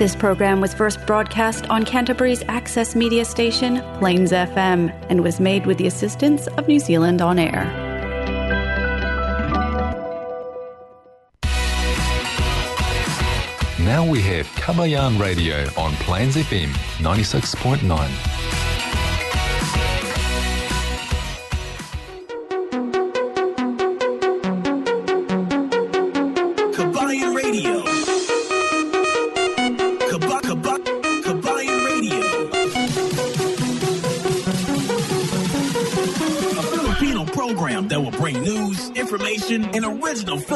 This program was first broadcast on Canterbury's access media station, Plains FM, and was made with the assistance of New Zealand On Air. Now we have Kabayan Radio on Plains FM 96.9.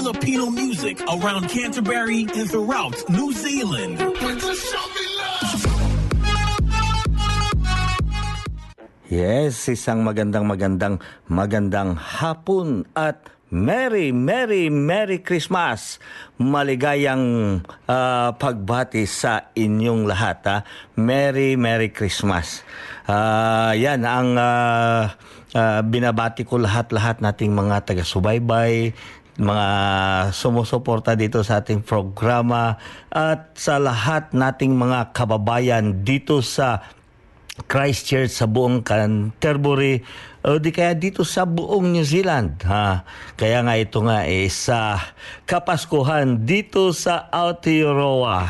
Filipino music around Canterbury and throughout New Zealand. Yes, isang magandang magandang magandang hapon at Merry, Merry, Merry Christmas! Maligayang ah, pagbati sa inyong lahat. Ha? Merry, Merry Christmas! Ah, yan ang ah, ah, binabati ko lahat-lahat nating mga taga-subaybay, mga sumusuporta dito sa ating programa at sa lahat nating mga kababayan dito sa Christchurch sa buong Canterbury. O di kaya dito sa buong New Zealand ha? Kaya nga ito nga eh sa Kapaskuhan dito sa Aotearoa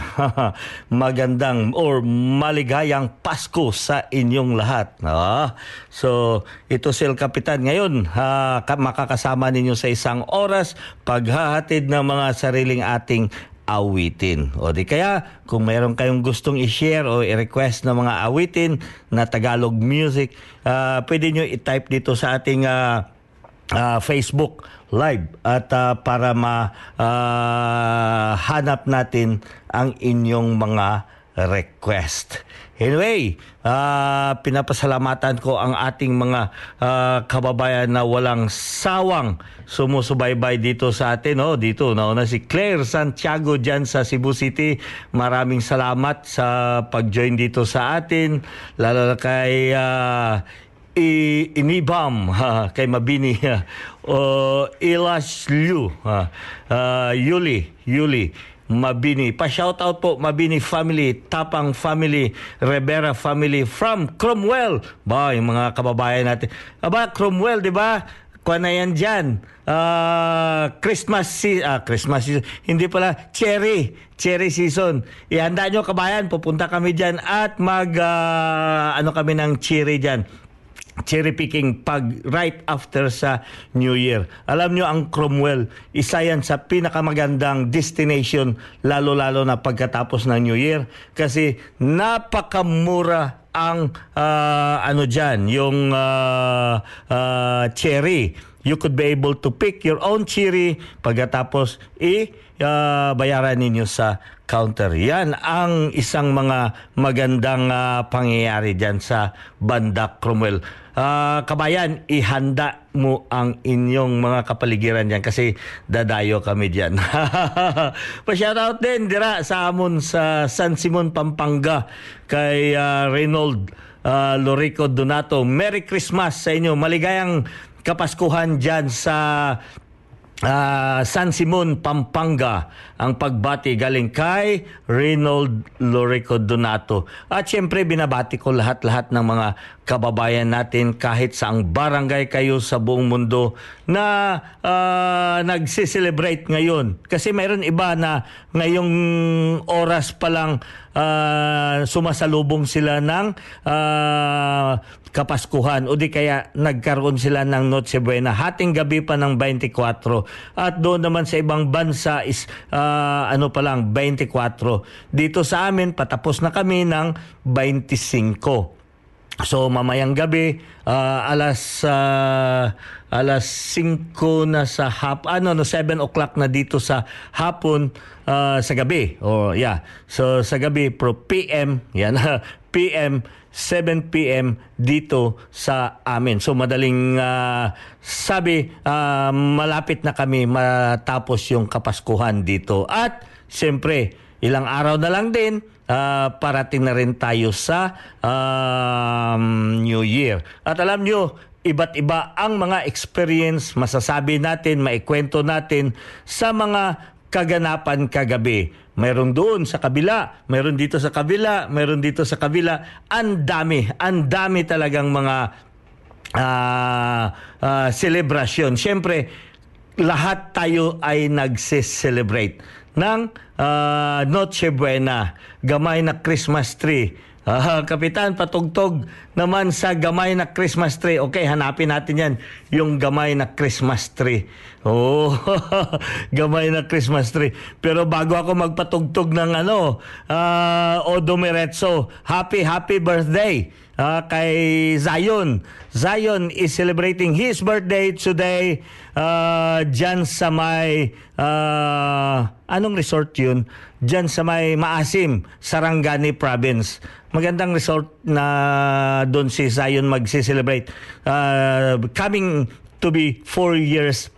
magandang or maligayang Pasko sa inyong lahat ha? so ito si El Capitan ngayon ha, ka- makakasama ninyo sa isang oras paghahatid ng mga sariling ating awitin. O di kaya, kung mayroon kayong gustong i-share o i-request na mga awitin na Tagalog music, ah, pwede nyo i-type dito sa ating ah, ah, Facebook Live at ah, para ma ah, hanap natin ang inyong mga request. Anyway, ah, pinapasalamatan ko ang ating mga ah, kababayan na walang sawang sumusubaybay dito sa atin. Oh, dito, nauna si Claire Santiago dyan sa Cebu City. Maraming salamat sa pag-join dito sa atin. Lalo na kay ah, i inibam ha, kay Mabini ha, o Ilash Liu ha, ah, Yuli Yuli Mabini pa shout out po Mabini family Tapang family Rivera family from Cromwell ba yung mga kababayan natin aba Cromwell di ba kuha na yan dyan. Ah, Christmas season. Ah, Christmas season. Hindi pala. Cherry. Cherry season. Ihanda nyo kabayan. Pupunta kami dyan at mag... ah, ano kami ng cherry dyan cherry picking pag right after sa New Year. Alam nyo ang Cromwell, isa yan sa pinakamagandang destination lalo-lalo na pagkatapos ng New Year kasi napakamura ang ah, ano diyan, yung ah, ah, cherry. You could be able to pick your own cherry pagkatapos i ah, bayaran ninyo sa counter. Yan ang isang mga magandang ah, pangyayari diyan sa Banda Cromwell. Ah, kabayan, ihanda mo ang inyong mga kapaligiran diyan kasi dadayo kami diyan. Pa-shoutout din dira sa amon sa San Simon Pampanga kay ah, Reynold ah, Lorico Donato. Merry Christmas sa inyo. Maligayang Kapaskuhan diyan sa Ah, San Simon, Pampanga, ang pagbati galing kay Reynold Lorico Donato. At syempre binabati ko lahat-lahat ng mga kababayan natin kahit saang barangay kayo sa buong mundo na ah, nagse-celebrate ngayon. Kasi mayroon iba na ngayong oras pa lang ah, sumasalubong sila ng ah, Kapaskuhan. O di kaya nagkaroon sila ng Noche Buena. Hating gabi pa ng 24 at doon naman sa ibang bansa is ah, ano pa lang 24 dito sa amin patapos na kami ng 25 So mamayang gabi ah, alas ah, alas 5 na sa hap ano no 7 o'clock na dito sa hapon ah, sa gabi. Oh yeah. So sa gabi pro PM yan PM 7 PM dito sa amin. So madaling ah, sabi ah, malapit na kami matapos yung Kapaskuhan dito. At siyempre ilang araw na lang din ah, parating na rin tayo sa um, New Year. At alam nyo, iba't iba ang mga experience masasabi natin, maikwento natin sa mga kaganapan kagabi. Meron doon sa kabila, meron dito sa kabila, meron dito sa kabila. Ang dami, ang dami talagang mga uh, uh, celebration. Siyempre, lahat tayo ay nagse-celebrate ng uh, Noche Buena, gamay na Christmas tree. Uh, Kapitan, patugtog naman sa gamay na Christmas tree. Okay, hanapin natin yan, yung gamay na Christmas tree. Oh, gamay na Christmas tree. Pero bago ako magpatugtog ng ano, uh, Odo Merezzo, happy, happy birthday uh, kay Zion. Zion is celebrating his birthday today uh, dyan sa may, uh, anong resort yun? Dyan sa may Maasim, Sarangani Province magandang resort na doon si Zion magsi-celebrate. Uh, coming to be four years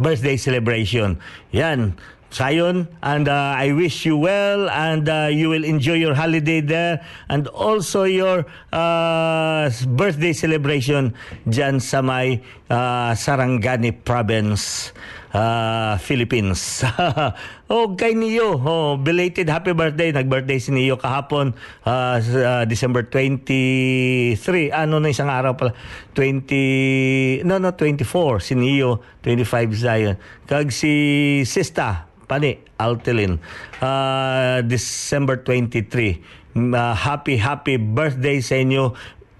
birthday celebration. Yan. Zion, and uh, I wish you well and uh, you will enjoy your holiday there and also your uh, birthday celebration dyan sa may uh, Sarangani Province uh, Philippines. oh, kay Neo, oh, belated happy birthday. Nag-birthday si Neo kahapon, uh, uh, December 23. Ano na isang araw pala? 20, no, no, 24. Si Neo, 25 Zion. Kag si Sista, Pani, Altelin, uh, December 23. Uh, happy, happy birthday sa inyo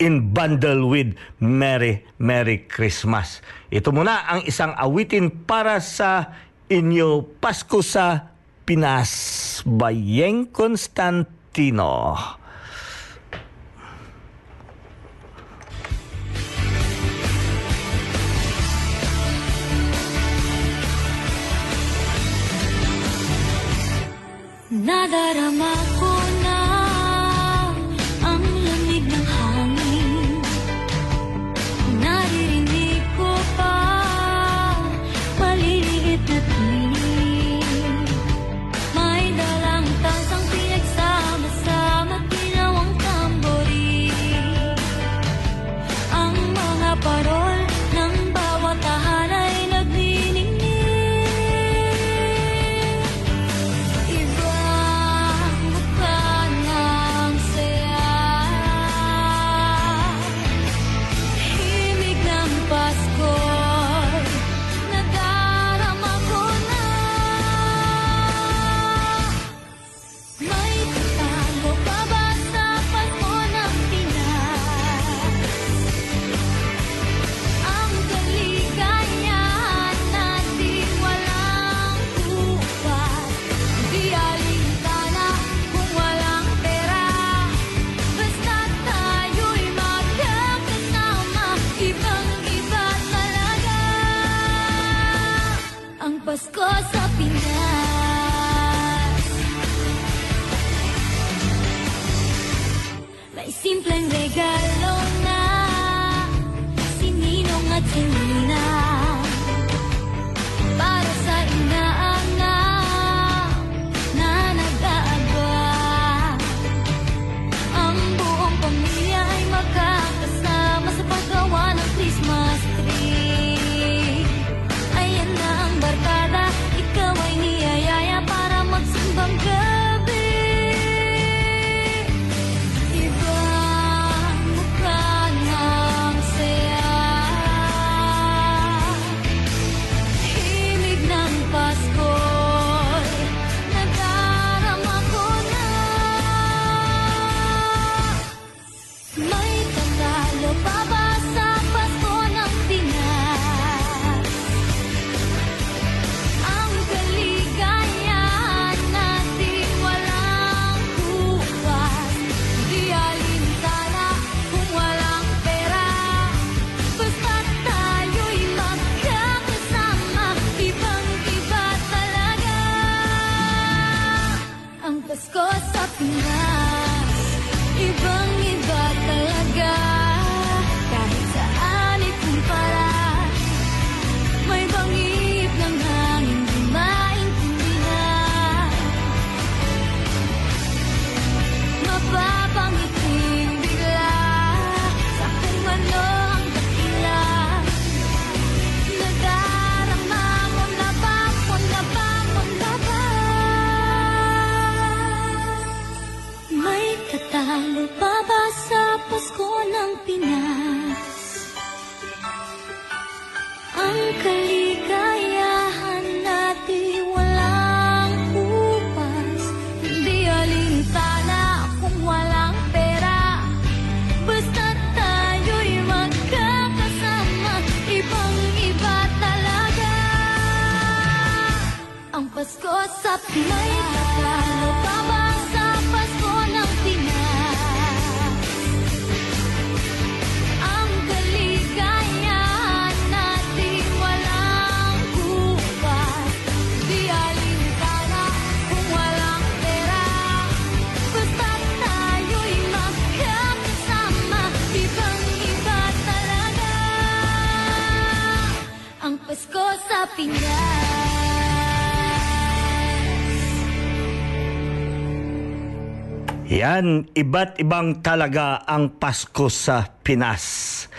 in bundle with Merry, Merry Christmas. Ito muna ang isang awitin para sa inyo Pasko sa Pinas by Yeng Constantino. Nadarama ko vos opinás. No hay simple en regalar. Yan, iba't ibang talaga ang Pasko sa Pinas.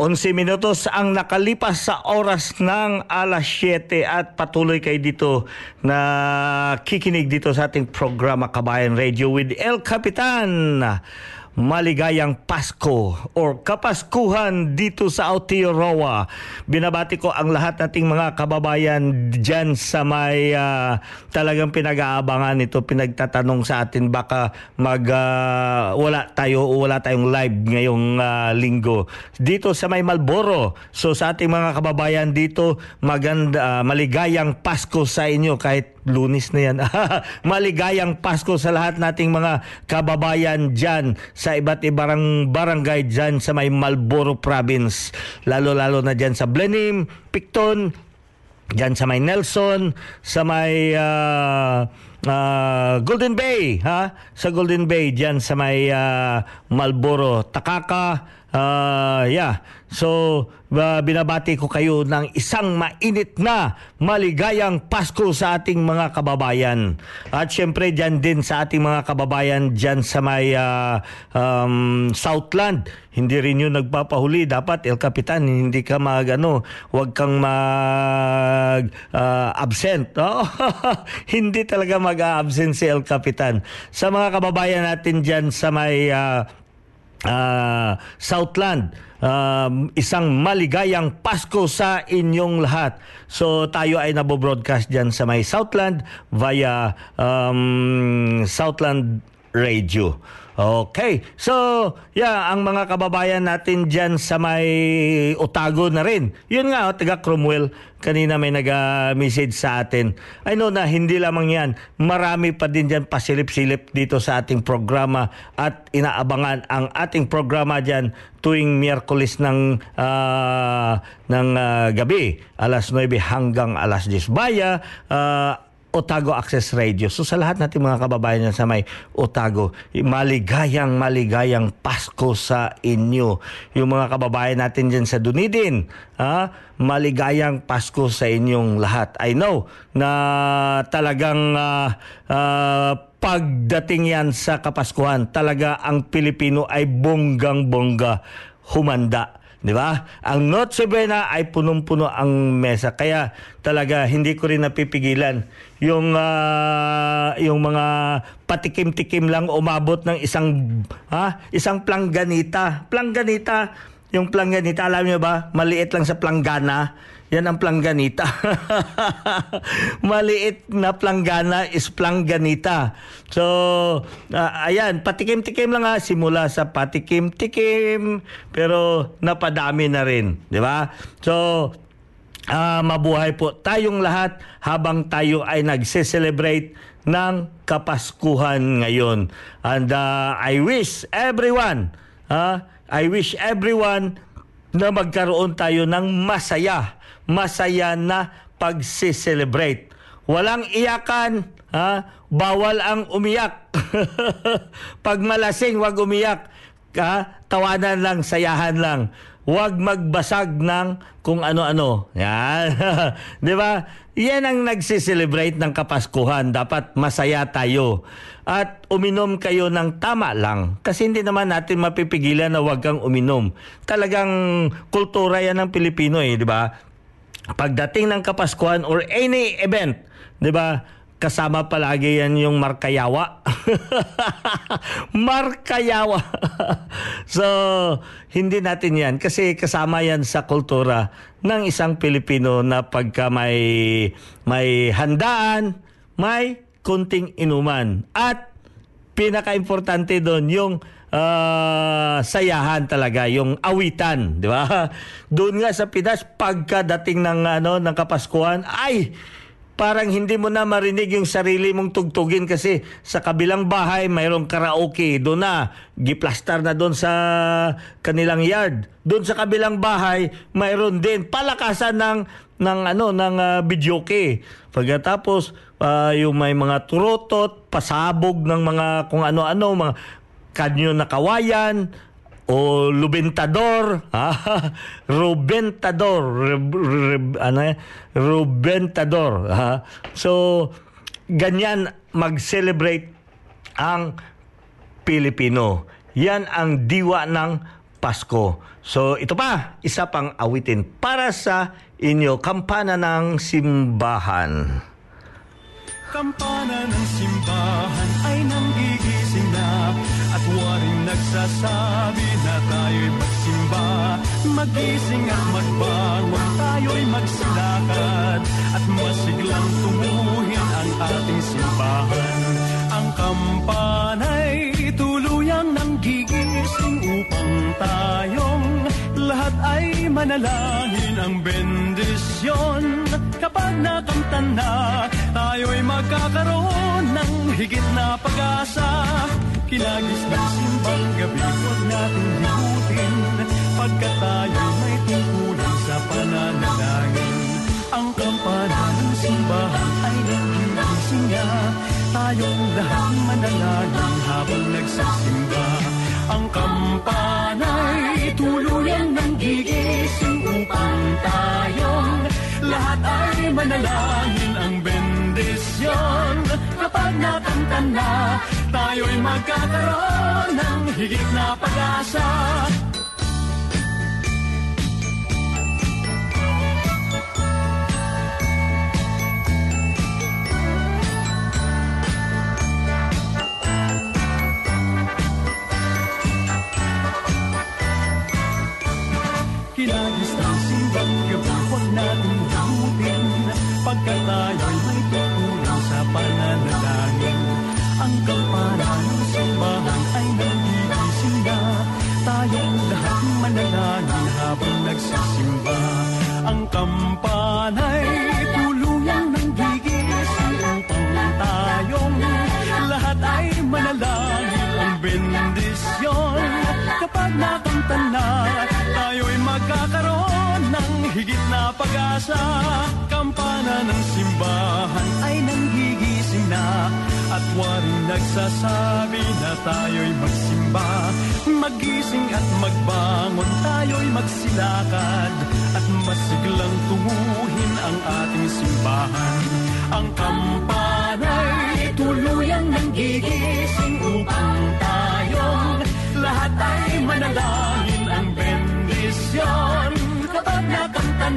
11 minutos ang nakalipas sa oras ng alas 7 at patuloy kayo dito na kikinig dito sa ating programa Kabayan Radio with El Capitan. Maligayang Pasko or Kapaskuhan dito sa Aotearoa. Binabati ko ang lahat nating mga kababayan dyan sa may ah, talagang pinag-aabangan ito, pinagtatanong sa atin baka mag ah, wala tayo o wala tayong live ngayong ah, linggo. Dito sa may Malboro. So sa ating mga kababayan dito, maganda ah, maligayang Pasko sa inyo kahit lunis na yan. Maligayang Pasko sa lahat nating mga kababayan dyan sa iba't ibang barangay dyan sa may Malboro Province. Lalo-lalo na dyan sa Blenim, Picton, dyan sa may Nelson, sa may ah, ah, Golden Bay, ha? Sa Golden Bay, dyan sa may ah, Malboro, Takaka, ah, yeah. So, ah, binabati ko kayo ng isang mainit na maligayang Pasko sa ating mga kababayan. At syempre dyan din sa ating mga kababayan dyan sa may ah, um, Southland. Hindi rin yun nagpapahuli. Dapat, El Capitan, hindi ka mag, ano, huwag kang mag ah, absent. Oo. hindi talaga mag-absent si El Capitan. Sa mga kababayan natin dyan sa may ah, ah, Southland. Um, isang maligayang Pasko sa inyong lahat. So tayo ay nabo-broadcast dyan sa may Southland via um, Southland Radio. Okay. So, yeah, ang mga kababayan natin dyan sa may Otago na rin. Yun nga, oh, taga Cromwell, kanina may nag-message sa atin. I know na hindi lamang yan. Marami pa din dyan pasilip-silip dito sa ating programa at inaabangan ang ating programa dyan tuwing Miyerkules ng, ah, ng ah, gabi, alas 9 hanggang alas 10. Via ah, Otago Access Radio. So sa lahat nating mga kababayan sa may Otago, maligayang maligayang Pasko sa inyo. Yung mga kababayan natin dyan sa Dunedin, ha? maligayang Pasko sa inyong lahat. I know na talagang ah, ah, pagdating yan sa Kapaskuhan, talaga ang Pilipino ay bonggang-bongga humanda. Di ba? Ang Noche Buena ay punong-puno ang mesa. Kaya talaga hindi ko rin napipigilan yung ah, yung mga patikim-tikim lang umabot ng isang ha, isang plangganita. Plangganita, yung plangganita, alam niyo ba? Maliit lang sa planggana. Yan ang plangganita. Maliit na planggana is plangganita. So, ah, ayan, patikim-tikim lang ha. Simula sa patikim-tikim, pero napadami na rin. Di ba? So, Ah, mabuhay po tayong lahat habang tayo ay nagse-celebrate ng Kapaskuhan ngayon. And ah, I wish everyone, ah, I wish everyone na magkaroon tayo ng masaya, masaya na pagse-celebrate. Walang iyakan, ha? bawal ang umiyak. Pag malasing, wag umiyak. Ha? Tawanan lang, sayahan lang. Huwag magbasag ng kung ano-ano. Yan. 'Di ba? Yan ang nagse-celebrate ng Kapaskuhan. Dapat masaya tayo. At uminom kayo ng tama lang. Kasi hindi naman natin mapipigilan na huwag kang uminom. Talagang kultura yan ng Pilipino eh, di ba? Pagdating ng Kapaskuhan or any event, di ba? kasama palagi yan yung Markayawa. Markayawa. so, hindi natin yan kasi kasama yan sa kultura ng isang Pilipino na pagka may, may handaan, may kunting inuman. At pinaka-importante doon yung ah, sayahan talaga, yung awitan, di ba? Doon nga sa Pinas pagkadating ng ano ng Kapaskuhan, ay parang hindi mo na marinig yung sarili mong tugtugin kasi sa kabilang bahay mayroong karaoke. Doon na giplastar na doon sa kanilang yard. Doon sa kabilang bahay mayroon din palakasan ng ng ano ng uh, videoke. Pagkatapos ah, yung may mga turotot pasabog ng mga kung ano-ano mga kanyo na kawayan o lubentador, ah, rubentador, re- re- ano, yan? rubentador. ah. So, ganyan mag-celebrate ang Pilipino. Yan ang diwa ng Pasko. So, ito pa, isa pang awitin para sa inyo, kampana ng simbahan. Kampana ng simbahan ay nanggigising na. At waring nagsasabi na tayo'y magsimba. Magising at magbangon, tayo'y magsilakad. At masiglang tumuhin ang ating simbahan. Ang kampana'y tuluyang nanggigising upang tayong lahat ay manalangin ang bendisyon Kapag nakanta na, tayo'y magkakaroon ng higit na pag-asa. Kilagis ng simbang gabi, huwag natin limutin Pagkat tayo'y may tungkulin sa pananalangin. Ang kampana ng simbahan ay nagigising niya. Tayong lahat manalangin habang nagsisimba. Ang kampana'y tuluyang nanggigising upang tayong lahat ay manalangin ang bendisyon. Kapag nakanta na, tayo'y magkakaroon ng higit na pag-asa Pagkat tayo'y may tutunan sa pananalangin. Ang kampana ng simbahan ay nagigising na Tayong lahat manalangin habang nagsisimba. Ang kampana'y tuluyang nang gigising Upang tayong lahat ay manalangin. Ang bendisyon kapag nakanta higit na pag-asa Kampana ng simbahan ay nanggigising na. At waring nagsasabi na tayo'y magsimba. Magising at magbangon tayo'y magsilakad. At masiglang tunguhin ang ating simbahan. Ang kampana'y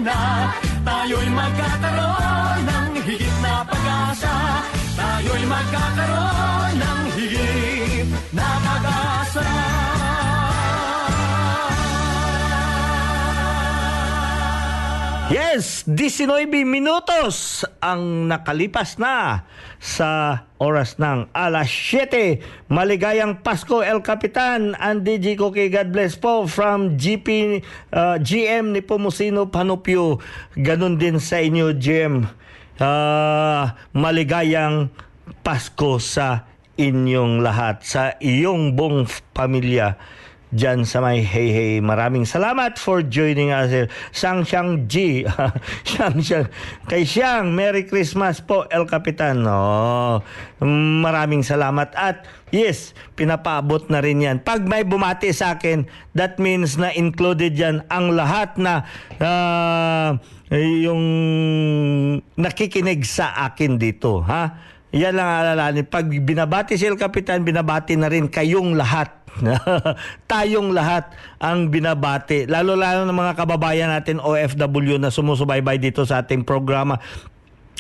na, tayo'y magkakaroon ng higit na pag-asa. Tayo'y magkakaroon ng higit Yes, 19 minutos ang nakalipas na sa oras ng alas 7. Maligayang Pasko, El Capitan and DJ Cookie. God bless po from GP, uh, GM ni Pomusino Panupio. Ganon din sa inyo, GM. Ah, maligayang Pasko sa inyong lahat, sa iyong buong pamilya dyan sa may hey hey. Maraming salamat for joining us here. Sang Xiang G. Xiang Xiang. Kay Xiang, Merry Christmas po, El Capitan. Oh, maraming salamat. At yes, pinapaabot na rin yan. Pag may bumati sa akin, that means na included yan ang lahat na ah, yung nakikinig sa akin dito. Ha? Yan lang alalahanin. Pag binabati si El Capitan, binabati na rin kayong lahat. Tayong lahat ang binabati. Lalo-lalo ng mga kababayan natin OFW na sumusubaybay dito sa ating programa.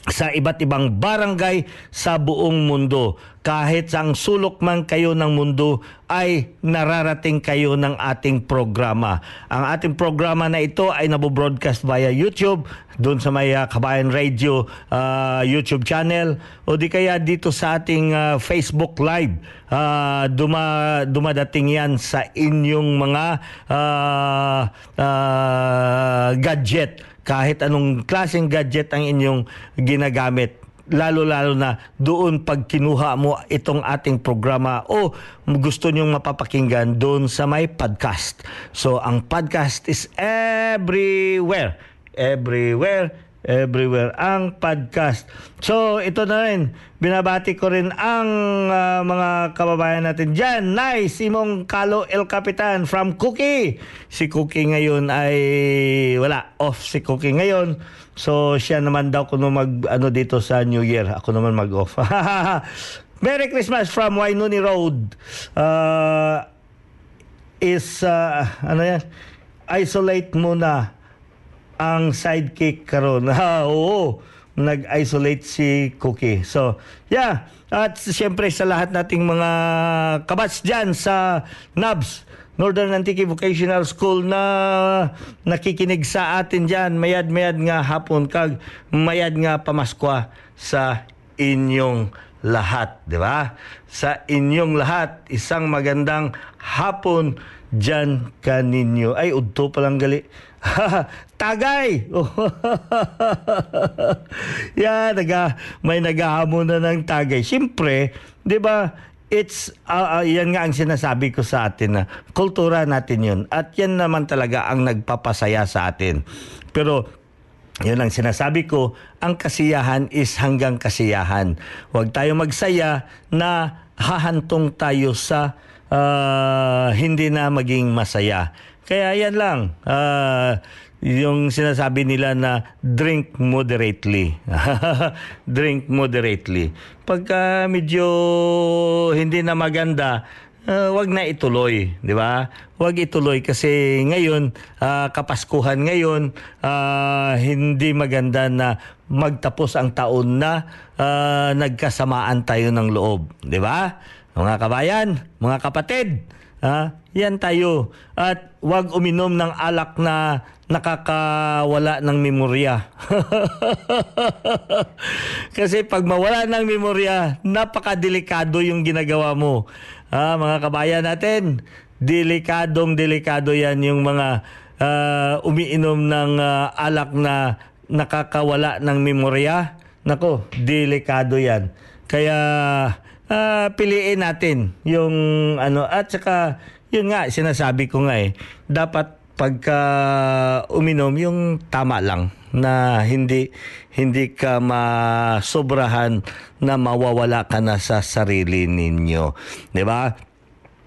Sa iba't ibang barangay sa buong mundo. Kahit sa ang sulok man kayo ng mundo ay nararating kayo ng ating programa. Ang ating programa na ito ay nabobroadcast via YouTube, doon sa may uh, Kabayan Radio uh, YouTube channel o di kaya dito sa ating uh, Facebook Live. Uh, duma, dumadating yan sa inyong mga uh, uh, gadget kahit anong klaseng gadget ang inyong ginagamit lalo-lalo na doon pag kinuha mo itong ating programa o gusto nyong mapapakinggan doon sa may podcast. So, ang podcast is everywhere. Everywhere everywhere ang podcast. So ito na rin, binabati ko rin ang uh, mga kababayan natin dyan. Nice, Simong Kalo El Capitan from Cookie. Si Cookie ngayon ay wala, off si Cookie ngayon. So siya naman daw kuno mag ano dito sa New Year. Ako naman mag-off. Merry Christmas from Wainuni Road. Uh, is uh, ano yan? Isolate muna ang sidekick karon. Ha, oo. Nag-isolate si Cookie. So, yeah. At siyempre sa lahat nating mga kabats dyan sa NABS, Northern Antique Vocational School na nakikinig sa atin dyan. Mayad-mayad nga hapon kag mayad nga pamaskwa sa inyong lahat, di ba? Sa inyong lahat, isang magandang hapon dyan kaninyo. Ay, udto palang gali. Tagay! yeah, naga, may naghahamon na ng tagay. Siyempre, di ba, it's, uh, uh, yan nga ang sinasabi ko sa atin na kultura natin yun. At yan naman talaga ang nagpapasaya sa atin. Pero yun ang sinasabi ko, ang kasiyahan is hanggang kasiyahan. Huwag tayo magsaya na hahantong tayo sa uh, hindi na maging masaya. Kaya yan lang. Uh, yung sinasabi nila na drink moderately. drink moderately. Pagka medyo hindi na maganda, uh, wag na ituloy, di ba? Wag ituloy kasi ngayon uh, kapaskuhan ngayon uh, hindi maganda na magtapos ang taon na uh, nagkasamaan tayo ng loob, di ba? Mga kabayan, mga kapatid, Ha? Yan tayo. At wag uminom ng alak na nakakawala ng memorya. Kasi pag mawala ng memorya, napakadelikado yung ginagawa mo. Ha, mga kabayan natin, delikadong delikado yan yung mga uh, umiinom ng uh, alak na nakakawala ng memorya. Nako, delikado yan. Kaya uh, piliin natin yung ano at saka yun nga sinasabi ko nga eh dapat pagka uminom yung tama lang na hindi hindi ka masobrahan na mawawala ka na sa sarili ninyo, 'di ba?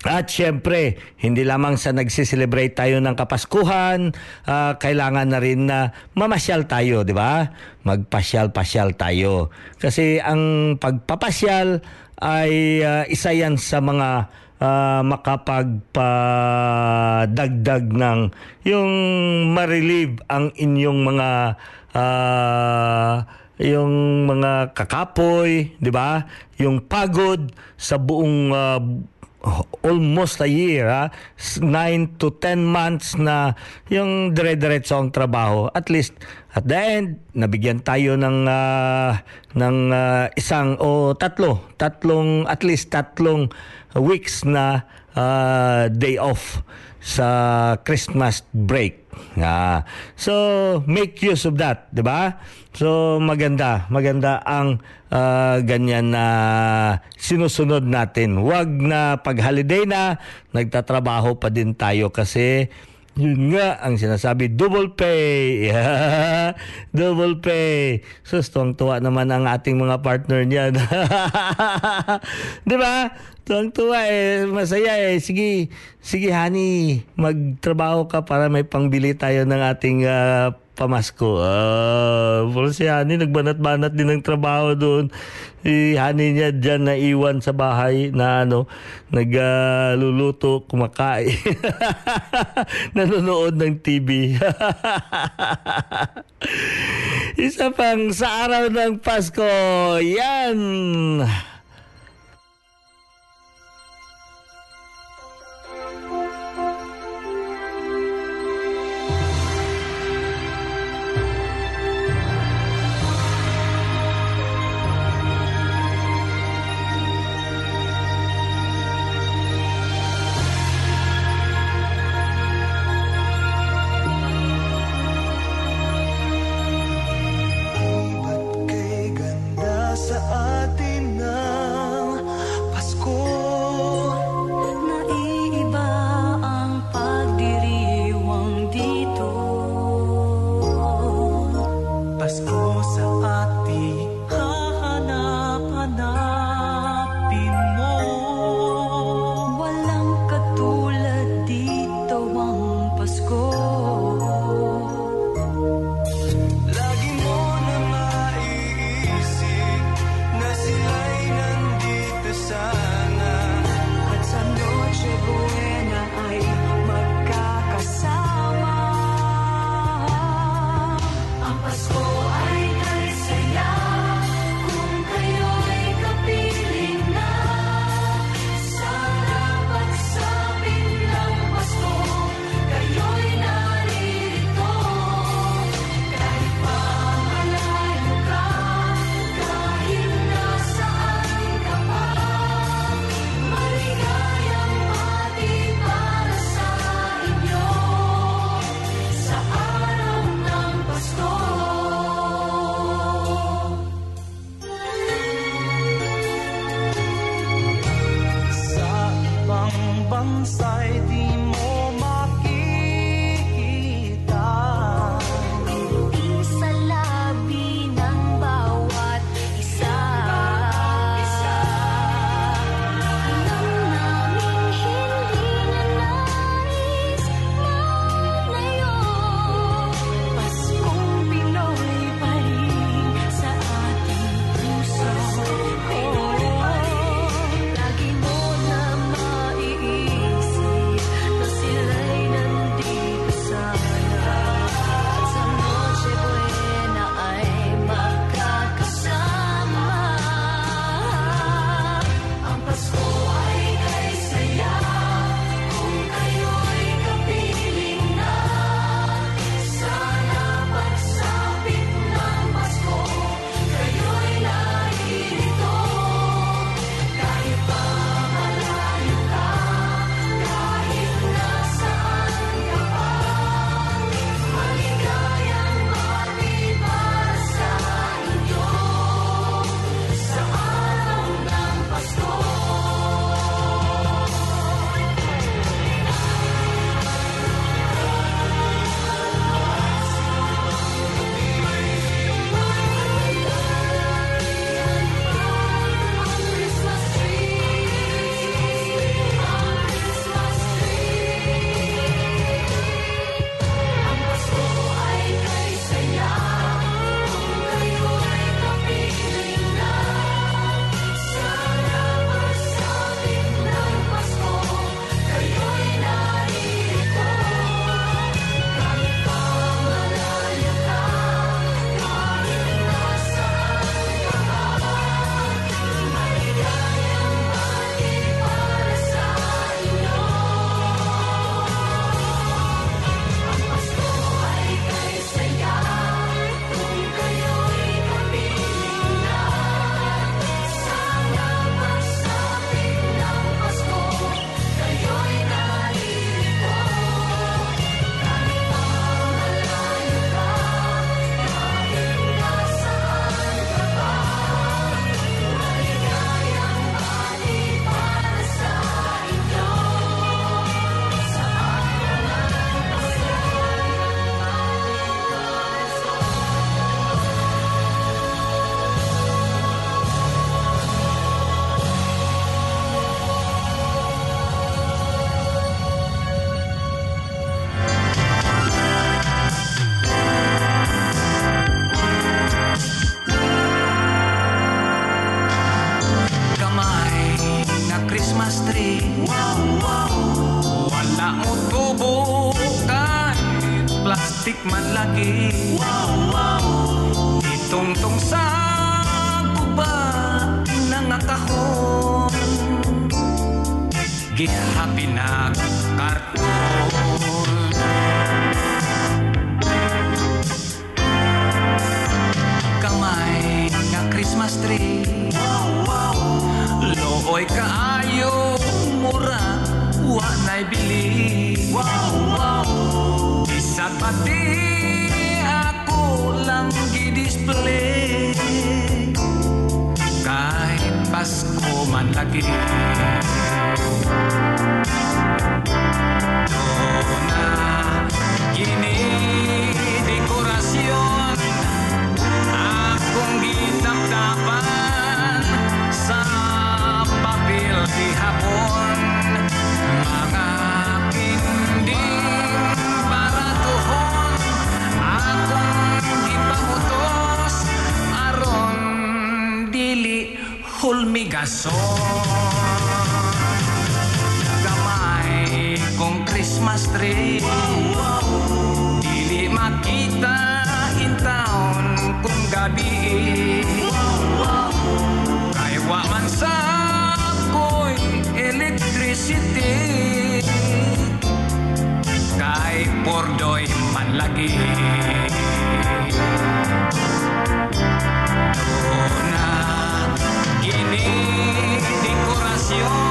At syempre, hindi lamang sa nagsiselebrate tayo ng Kapaskuhan, uh, kailangan na rin na mamasyal tayo, di ba? Magpasyal-pasyal tayo. Kasi ang pagpapasyal ay uh, isa yan sa mga uh, makapagpadagdag ng yung ma-relieve ang inyong mga uh, yung mga kakapoy, 'di ba? Yung pagod sa buong uh, almost a year, ha? 9 to 10 months na yung dire-diretso ang trabaho. At least, at the end, nabigyan tayo ng, uh, ng uh, isang o tatlo, tatlong, at least tatlong weeks na uh, day off sa Christmas break. Yeah. So, make use of that, 'di ba? So, maganda, maganda ang uh, ganyan na sinusunod natin. Huwag na pag holiday na, nagtatrabaho pa din tayo kasi yun nga ang sinasabi, double pay. double pay. Sus, tuwang-tuwa naman ang ating mga partner niyan. Di ba? Tuwang-tuwa eh, masaya eh. Sige, sige honey, magtrabaho ka para may pangbili tayo ng ating uh, pamasko. Ah, uh, si Hani nagbanat-banat din ng trabaho doon. Si Hani niya diyan na iwan sa bahay na ano, nagluluto, uh, kumakain. Nanonood ng TV. Isa pang sa araw ng Pasko. Yan. Tree Looy kaayo mura wa na'y bili Isa pati ako lang gi-display. Kahit Pasko man lagi. Dona gini dekorasyon gitaptapan sa papel di hapon. Mga kinding baratuhon Akong gipamutos aron dili hulmigason. Gamay kong Christmas tree Dili makita in town kung gabi Kay wa man sa ko'y electricity Kay pordoy man lagi Dona gini dekorasyon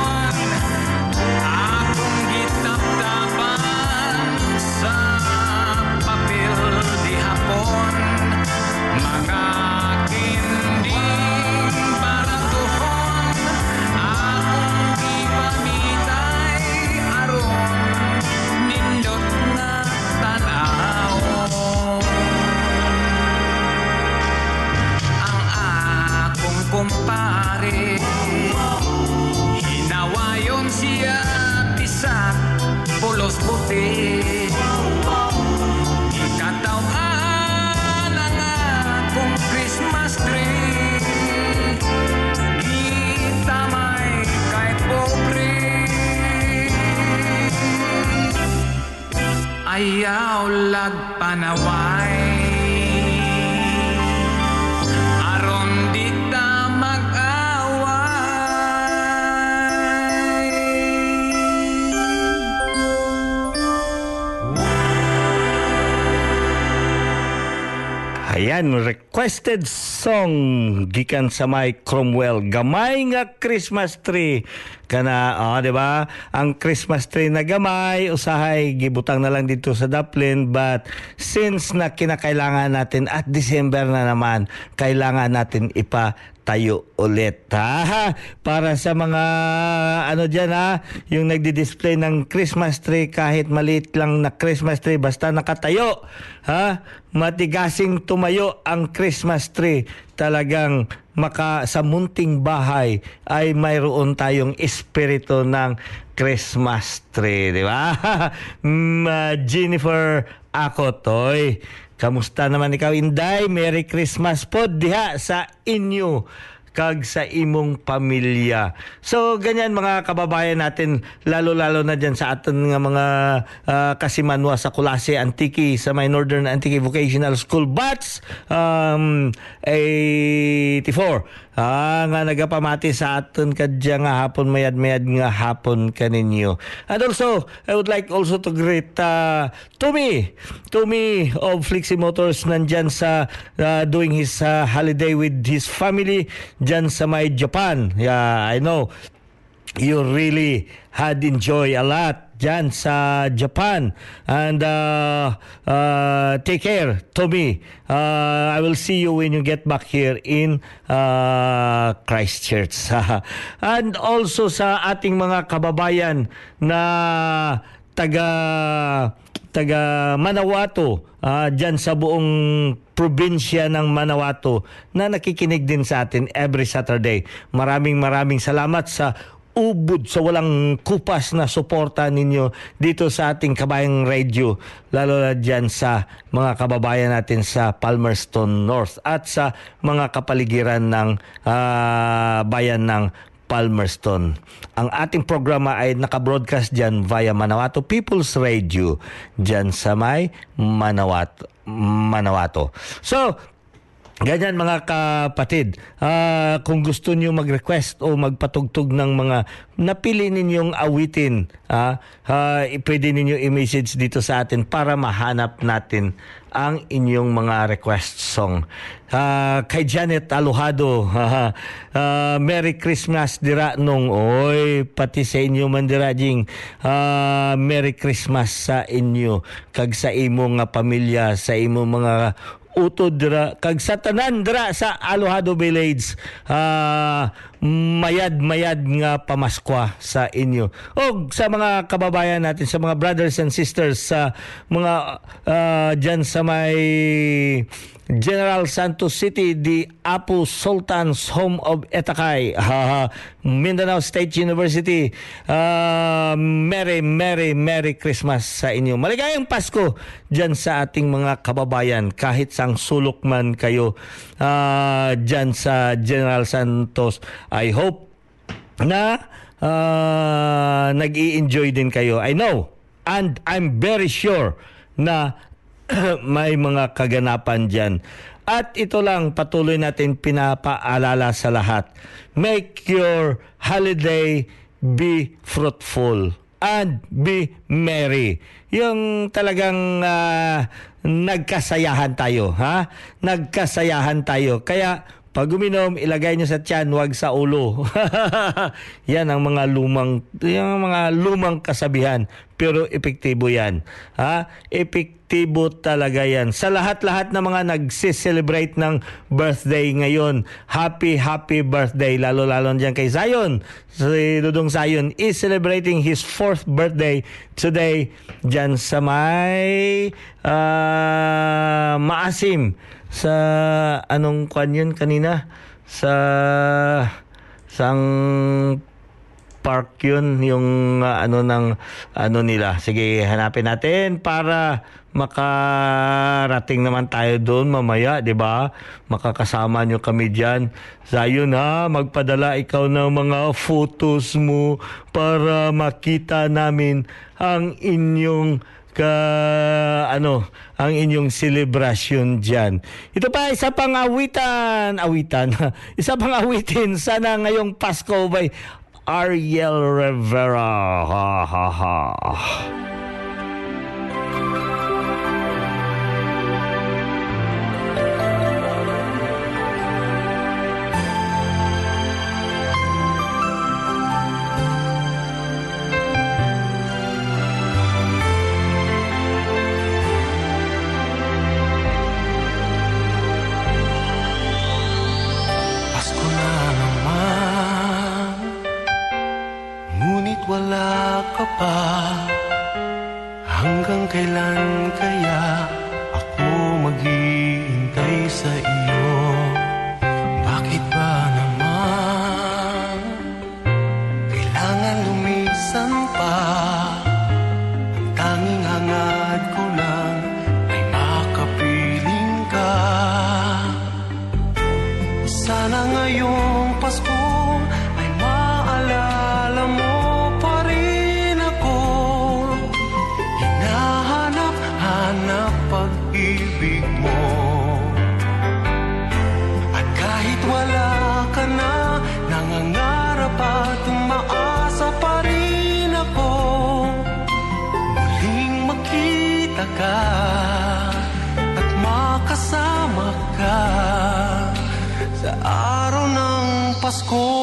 panaway. Aron di ta mag-away. Ayan, requested song gikan sa may Cromwell. Gamay nga Christmas tree. Kana, oh, di ba? Ang Christmas tree na gamay, usahay, gibutang na lang dito sa Dublin. But since na kinakailangan natin at December na naman, kailangan natin ipa tayo ulit ha? Para sa mga ano diyan ha? Yung nagdi-display ng Christmas tree kahit maliit lang na Christmas tree basta nakatayo ha? Matigasing tumayo ang Christmas tree. Talagang maka sa munting bahay ay mayroon tayong espiritu ng Christmas tree di ba? Mm, ah, Jennifer Akotoy Kamusta naman ikaw Inday? Merry Christmas po diha sa inyo kag sa imong pamilya. So ganyan mga kababayan natin lalo-lalo na diyan sa aton nga mga ah, kasimanwa sa Kulase Antiki sa may Northern Antiki Vocational School Bats um 84 Ah, nga nagapamati sa aton kadya nga hapon mayad-mayad nga hapon kaninyo. And also, I would like also to greet uh, Tommy. Tommy of Flixie Motors nandyan sa uh, doing his uh, holiday with his family dyan sa may Japan. Yeah, I know you really had enjoy a lot dyan sa Japan. And uh, uh, take care Tommy uh, I will see you when you get back here in uh, Christchurch. And also sa ating mga kababayan na taga taga Manawato ah, dyan sa buong probinsya ng Manawato na nakikinig din sa atin every Saturday. Maraming maraming salamat sa ubod sa walang kupas na suporta ninyo dito sa ating kabayang radio lalo na dyan sa mga kababayan natin sa Palmerston North at sa mga kapaligiran ng ah, bayan ng Palmerston. Ang ating programa ay nakabroadcast dyan via Manawato People's Radio dyan sa may Manawato. Manawato. So, Ganyan mga kapatid, Ah, kung gusto niyo mag-request o magpatugtog ng mga napili ninyong awitin, ah, i- pwede ninyo i-message dito sa atin para mahanap natin ang inyong mga request song. Ah, kay Janet Alojado, ah, ah, Merry Christmas dira nung oy pati sa inyo man dira jing. Ah, Merry Christmas sa inyo. Kag sa imo nga pamilya sa imo mga utod dira kag sa tanan sa Alojado Village. Ah mayad mayad nga pamaskwa sa inyo og sa mga kababayan natin sa mga brothers and sisters sa mga ah, dyan sa may General Santos City, the Apu Sultan's home of Etakay, ah, Mindanao State University. Ah, Merry, Merry, Merry Christmas sa inyo. Maligayang Pasko dyan sa ating mga kababayan kahit sang sulok man kayo ah, dyan sa General Santos. I hope na ah, nag-i-enjoy din kayo. I know and I'm very sure na may mga kaganapan dyan. At ito lang patuloy natin pinapaalala sa lahat. Make your holiday be fruitful and be merry. Yung talagang ah, nagkasayahan tayo, ha? Nagkasayahan tayo. Kaya pag uminom, ilagay nyo sa tiyan, wag sa ulo. yan ang mga lumang, yung mga lumang kasabihan. Pero epektibo yan. Ha? Epektibo talaga yan. Sa lahat-lahat ng mga nagsiselebrate ng birthday ngayon, happy, happy birthday. Lalo-lalo dyan kay Zion. Si Dudong Zion is celebrating his fourth birthday today dyan sa may ah, maasim sa anong kwan yun kanina sa sang park yun yung ah, ano ng ano nila sige hanapin natin para makarating naman tayo doon mamaya, 'di ba? Makakasama nyo kami diyan. Zayon ha, magpadala ikaw ng mga photos mo para makita namin ang inyong ka ano ang inyong celebration diyan. Ito pa isa pang awitan, awitan. isa pang awitin sana ngayong Pasko by Ariel Rivera. Ha ha ha. Ng Pasko.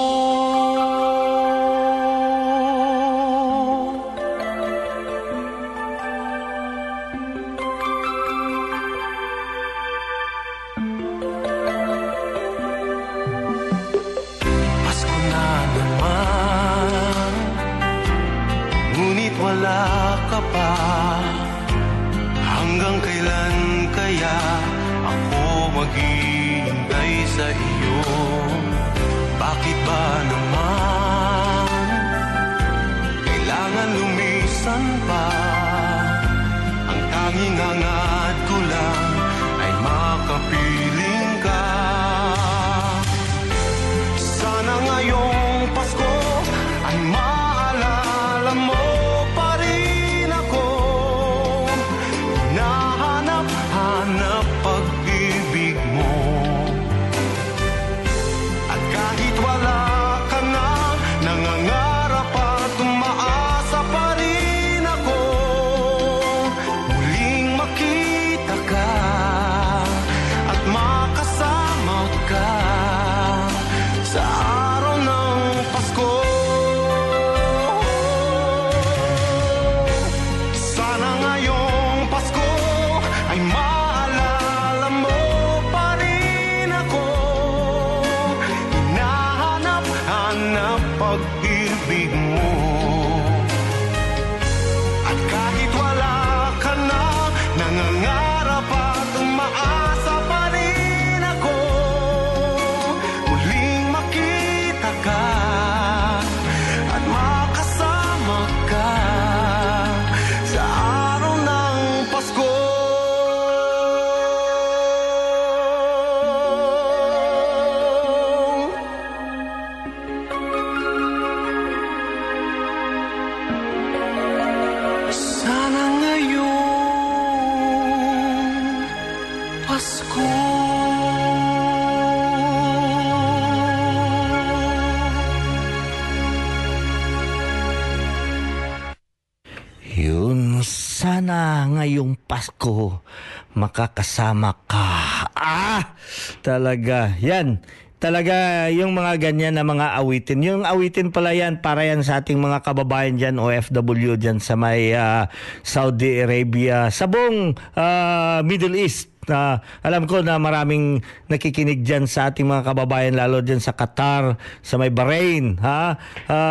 Makakasama ka. Ah, talaga. Yan. Talaga yung mga ganyan na mga awitin. Yung awitin pala yan para yan sa ating mga kababayan dyan, OFW dyan sa may ah, Saudi Arabia, sa buong ah, Middle East. Na alam ko na maraming nakikinig dyan sa ating mga kababayan lalo dyan sa Qatar, sa may Bahrain, ha?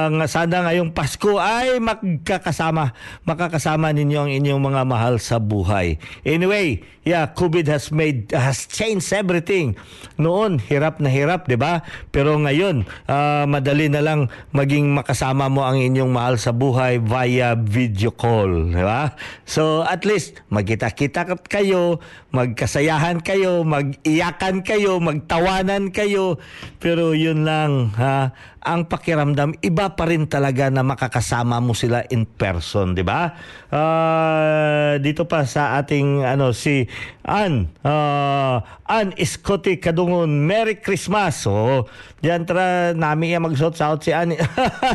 Nga sana ngayong Pasko ay magkakasama, makakasama ninyo ang inyong mga mahal sa buhay. Anyway, yeah, COVID has made has changed everything. Noon hirap na hirap, 'di ba? Pero ngayon, ah, madali na lang maging makasama mo ang inyong mahal sa buhay via video call, 'di ba? So at least magkita-kita kayo, magkasayahan kayo, mag-iyakan kayo, magtawanan kayo. Pero yun lang, ha? Ang pakiramdam, iba pa rin talaga na makakasama mo sila in person, di ba? Ah, dito pa sa ating ano si Ann, uh, Ann Scotty Kadungon, Merry Christmas. So, diyan tra namin yan magsuot-suot si Ann.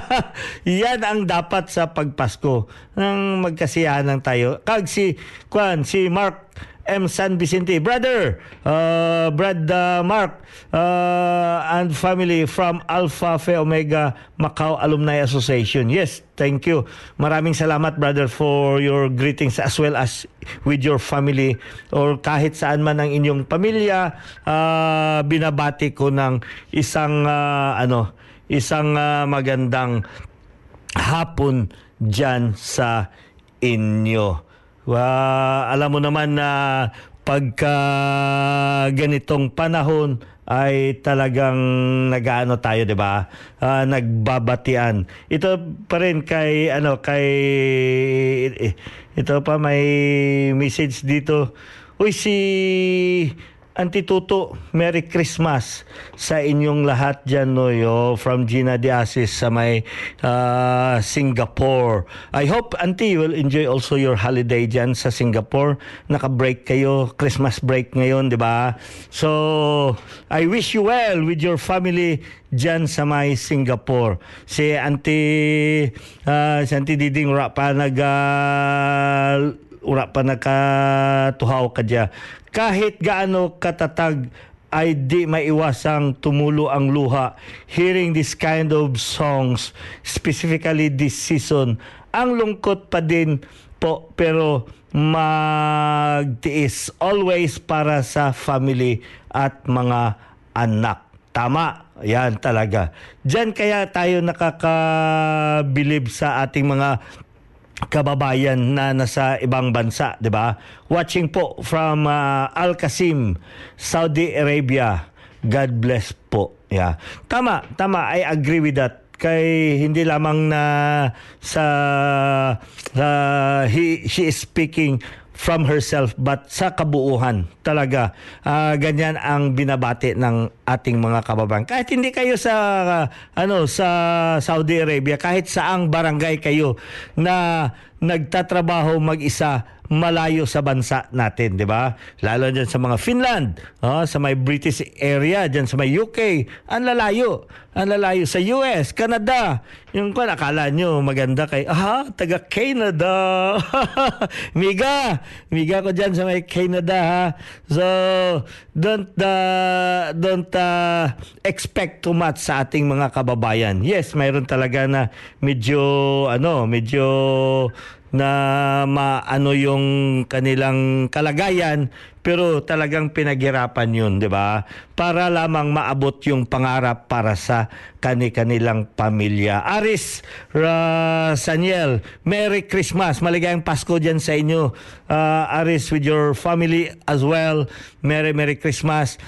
yan ang dapat sa pagpasko. Nang magkasiyahan lang tayo. Kag si, kwan, si Mark M. San Vicente. Brother, uh, Brad uh, Mark uh, and family from Alpha Phi Omega Macau Alumni Association. Yes, thank you. Maraming salamat, brother, for your greetings as well as with your family or kahit saan man ang inyong pamilya. Uh, binabati ko ng isang uh, ano, isang uh, magandang hapon dyan sa inyo. Wa, alam mo naman na pagka ganitong panahon ay talagang nagaano tayo 'di ba? Ah, nagbabatian. Ito pa rin kay ano kay ito pa may message dito. Uy si Auntie Tuto, Merry Christmas sa inyong lahat dyan, no, yo, from Gina Diasis sa may uh, Singapore. I hope, Auntie, you will enjoy also your holiday dyan sa Singapore. Naka-break kayo, Christmas break ngayon, di ba? So, I wish you well with your family dyan sa may Singapore. Si Auntie, uh, si Auntie Diding wala pa nag... Uh, ura pa nakatuhaw ka dya. Kahit gaano katatag ay di maiwasang tumulo ang luha hearing this kind of songs, specifically this season. Ang lungkot pa din po, pero magtiis always para sa family at mga anak. Tama, yan talaga. Diyan kaya tayo nakakabilib sa ating mga kababayan na nasa ibang bansa, 'di ba? Watching po from uh, Al Qasim, Saudi Arabia. God bless po. Yeah. Tama, tama. I agree with that kay hindi lamang na sa uh, he she is speaking from herself but sa kabuuhan talaga uh, ganyan ang binabati ng ating mga kababayan. Kahit hindi kayo sa uh, ano sa Saudi Arabia kahit saang barangay kayo na nagtatrabaho mag-isa malayo sa bansa natin, di ba? Lalo dyan sa mga Finland, oh, sa may British area, dyan sa may UK, ang lalayo. Ang lalayo sa US, Canada. Yung kung akala nyo maganda kay, aha, taga Canada. miga, miga ko dyan sa may Canada, ha? So, don't, uh, don't uh, expect too much sa ating mga kababayan. Yes, mayroon talaga na medyo, ano, medyo na maano yung kanilang kalagayan pero talagang pinaghirapan yun, di ba? Para lamang maabot yung pangarap para sa kani-kanilang pamilya. Aris uh, Saniel, Merry Christmas. Maligayang Pasko dyan sa inyo. Uh, Aris with your family as well. Merry Merry Christmas.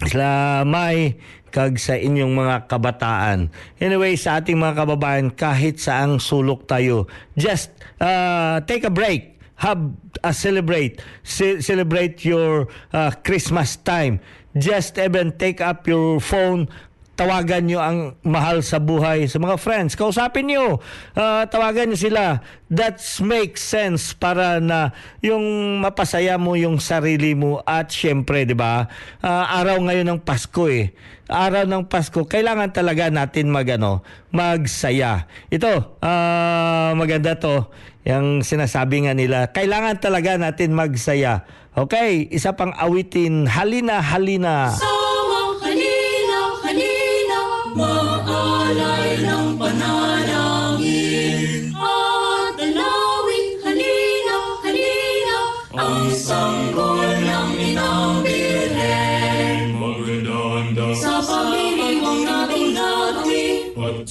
Islamay kag sa inyong mga kabataan. Anyway, sa ating mga kababayan, kahit saang sulok tayo, just uh, take a break. Have a celebrate. Ce- celebrate your uh, Christmas time. Just even take up your phone, tawagan nyo ang mahal sa buhay sa mga friends. Kausapin nyo. Ah, tawagan nyo sila. That makes sense para na yung mapasaya mo yung sarili mo at syempre, di ba? ah, araw ngayon ng Pasko eh. Araw ng Pasko, kailangan talaga natin magano, magsaya. Ito, ah, maganda to. Yung sinasabi nga nila, kailangan talaga natin magsaya. Okay, isa pang awitin, halina, halina. Sama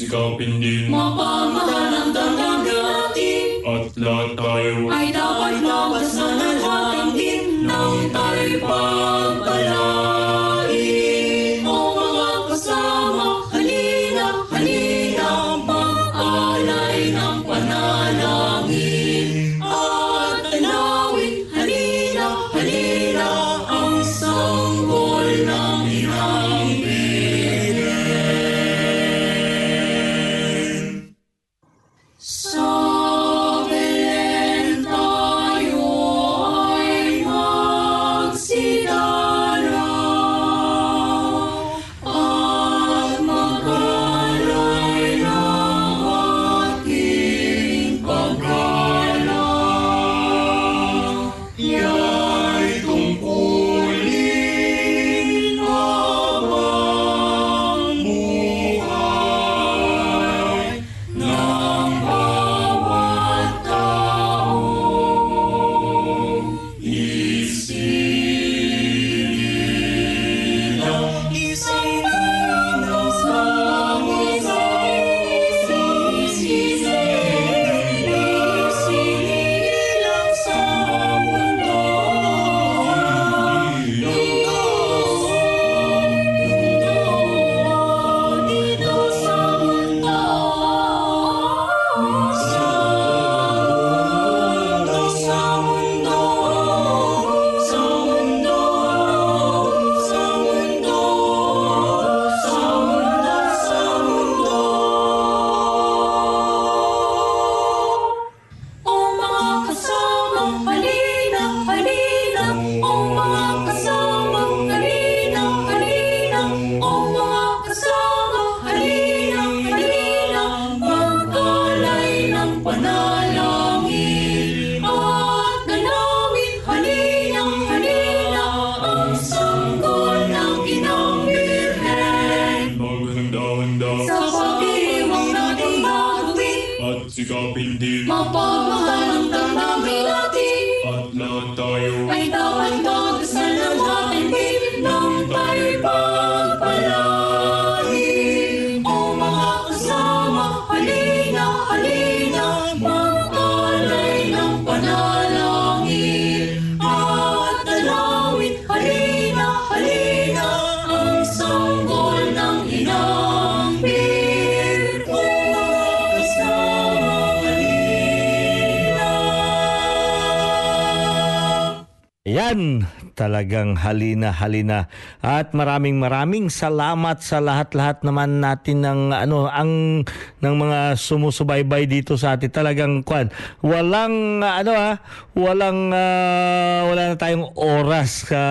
At sikapin din mapamahal ang damdamin natin. at lahat tayo ay dapat labas Yan, talagang halina halina. At maraming maraming salamat sa lahat-lahat naman natin ng ano ang ng mga sumusubaybay dito sa atin. Talagang kwan walang ano ah walang ah, wala na tayong oras ka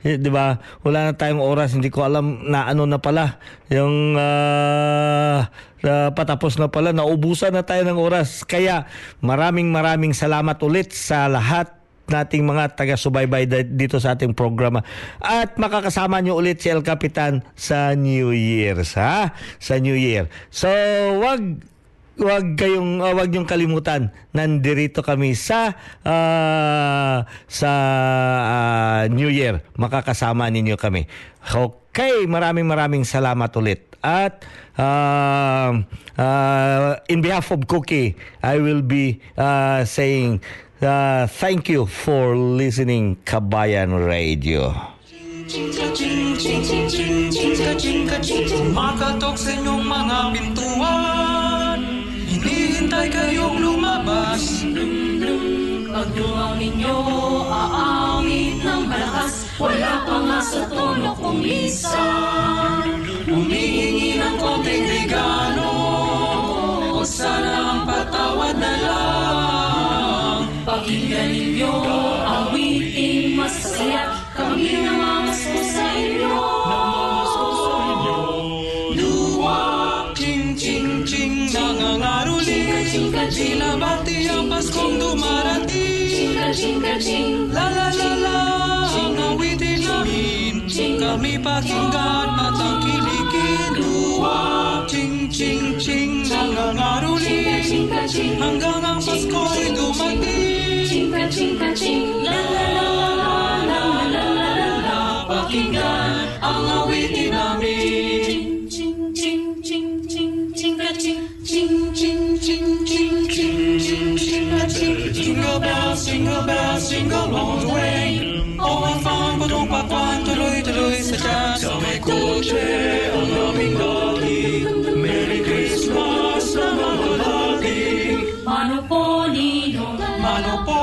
'di ba? Wala na tayong oras. Hindi ko alam na ano na pala yung ah, ah, patapos na pala. Naubusan na tayo ng oras. Kaya maraming maraming salamat ulit sa lahat nating mga taga-subaybay dito sa ating programa. At makakasama nyo ulit si El Capitan sa New Year's, ha? Sa New Year. So, wag wag kayong uh, wag niyong kalimutan nandirito kami sa ah, sa ah, New Year makakasama ninyo kami okay maraming maraming salamat ulit at um, ah, in behalf of Cookie I will be ah, saying Uh, thank you for listening Kabayan Radio. Makatok sa inyong mga pintuan. Hinihintay kayong lumabas. Pag lumang ninyo aawit ng malakas. Wala pa nga sa tono kong lisan Umihingi ng konting regalo. O sana ang patawad na lang. Cina batia pascondu marati La la la la. Anga witi namin. Kami pakinggan at ang kilikin. Luwa Ching ching ching. Hanggang aruli Hanggang ang Pasko'y dumating Ching ching ching jingle bells jingle all the way. Oh, what fun, but don't pop one, to lui, to lui, se Same kuće, ono mi doli, Merry Christmas, nama lagi. Manopolino, Manopolino.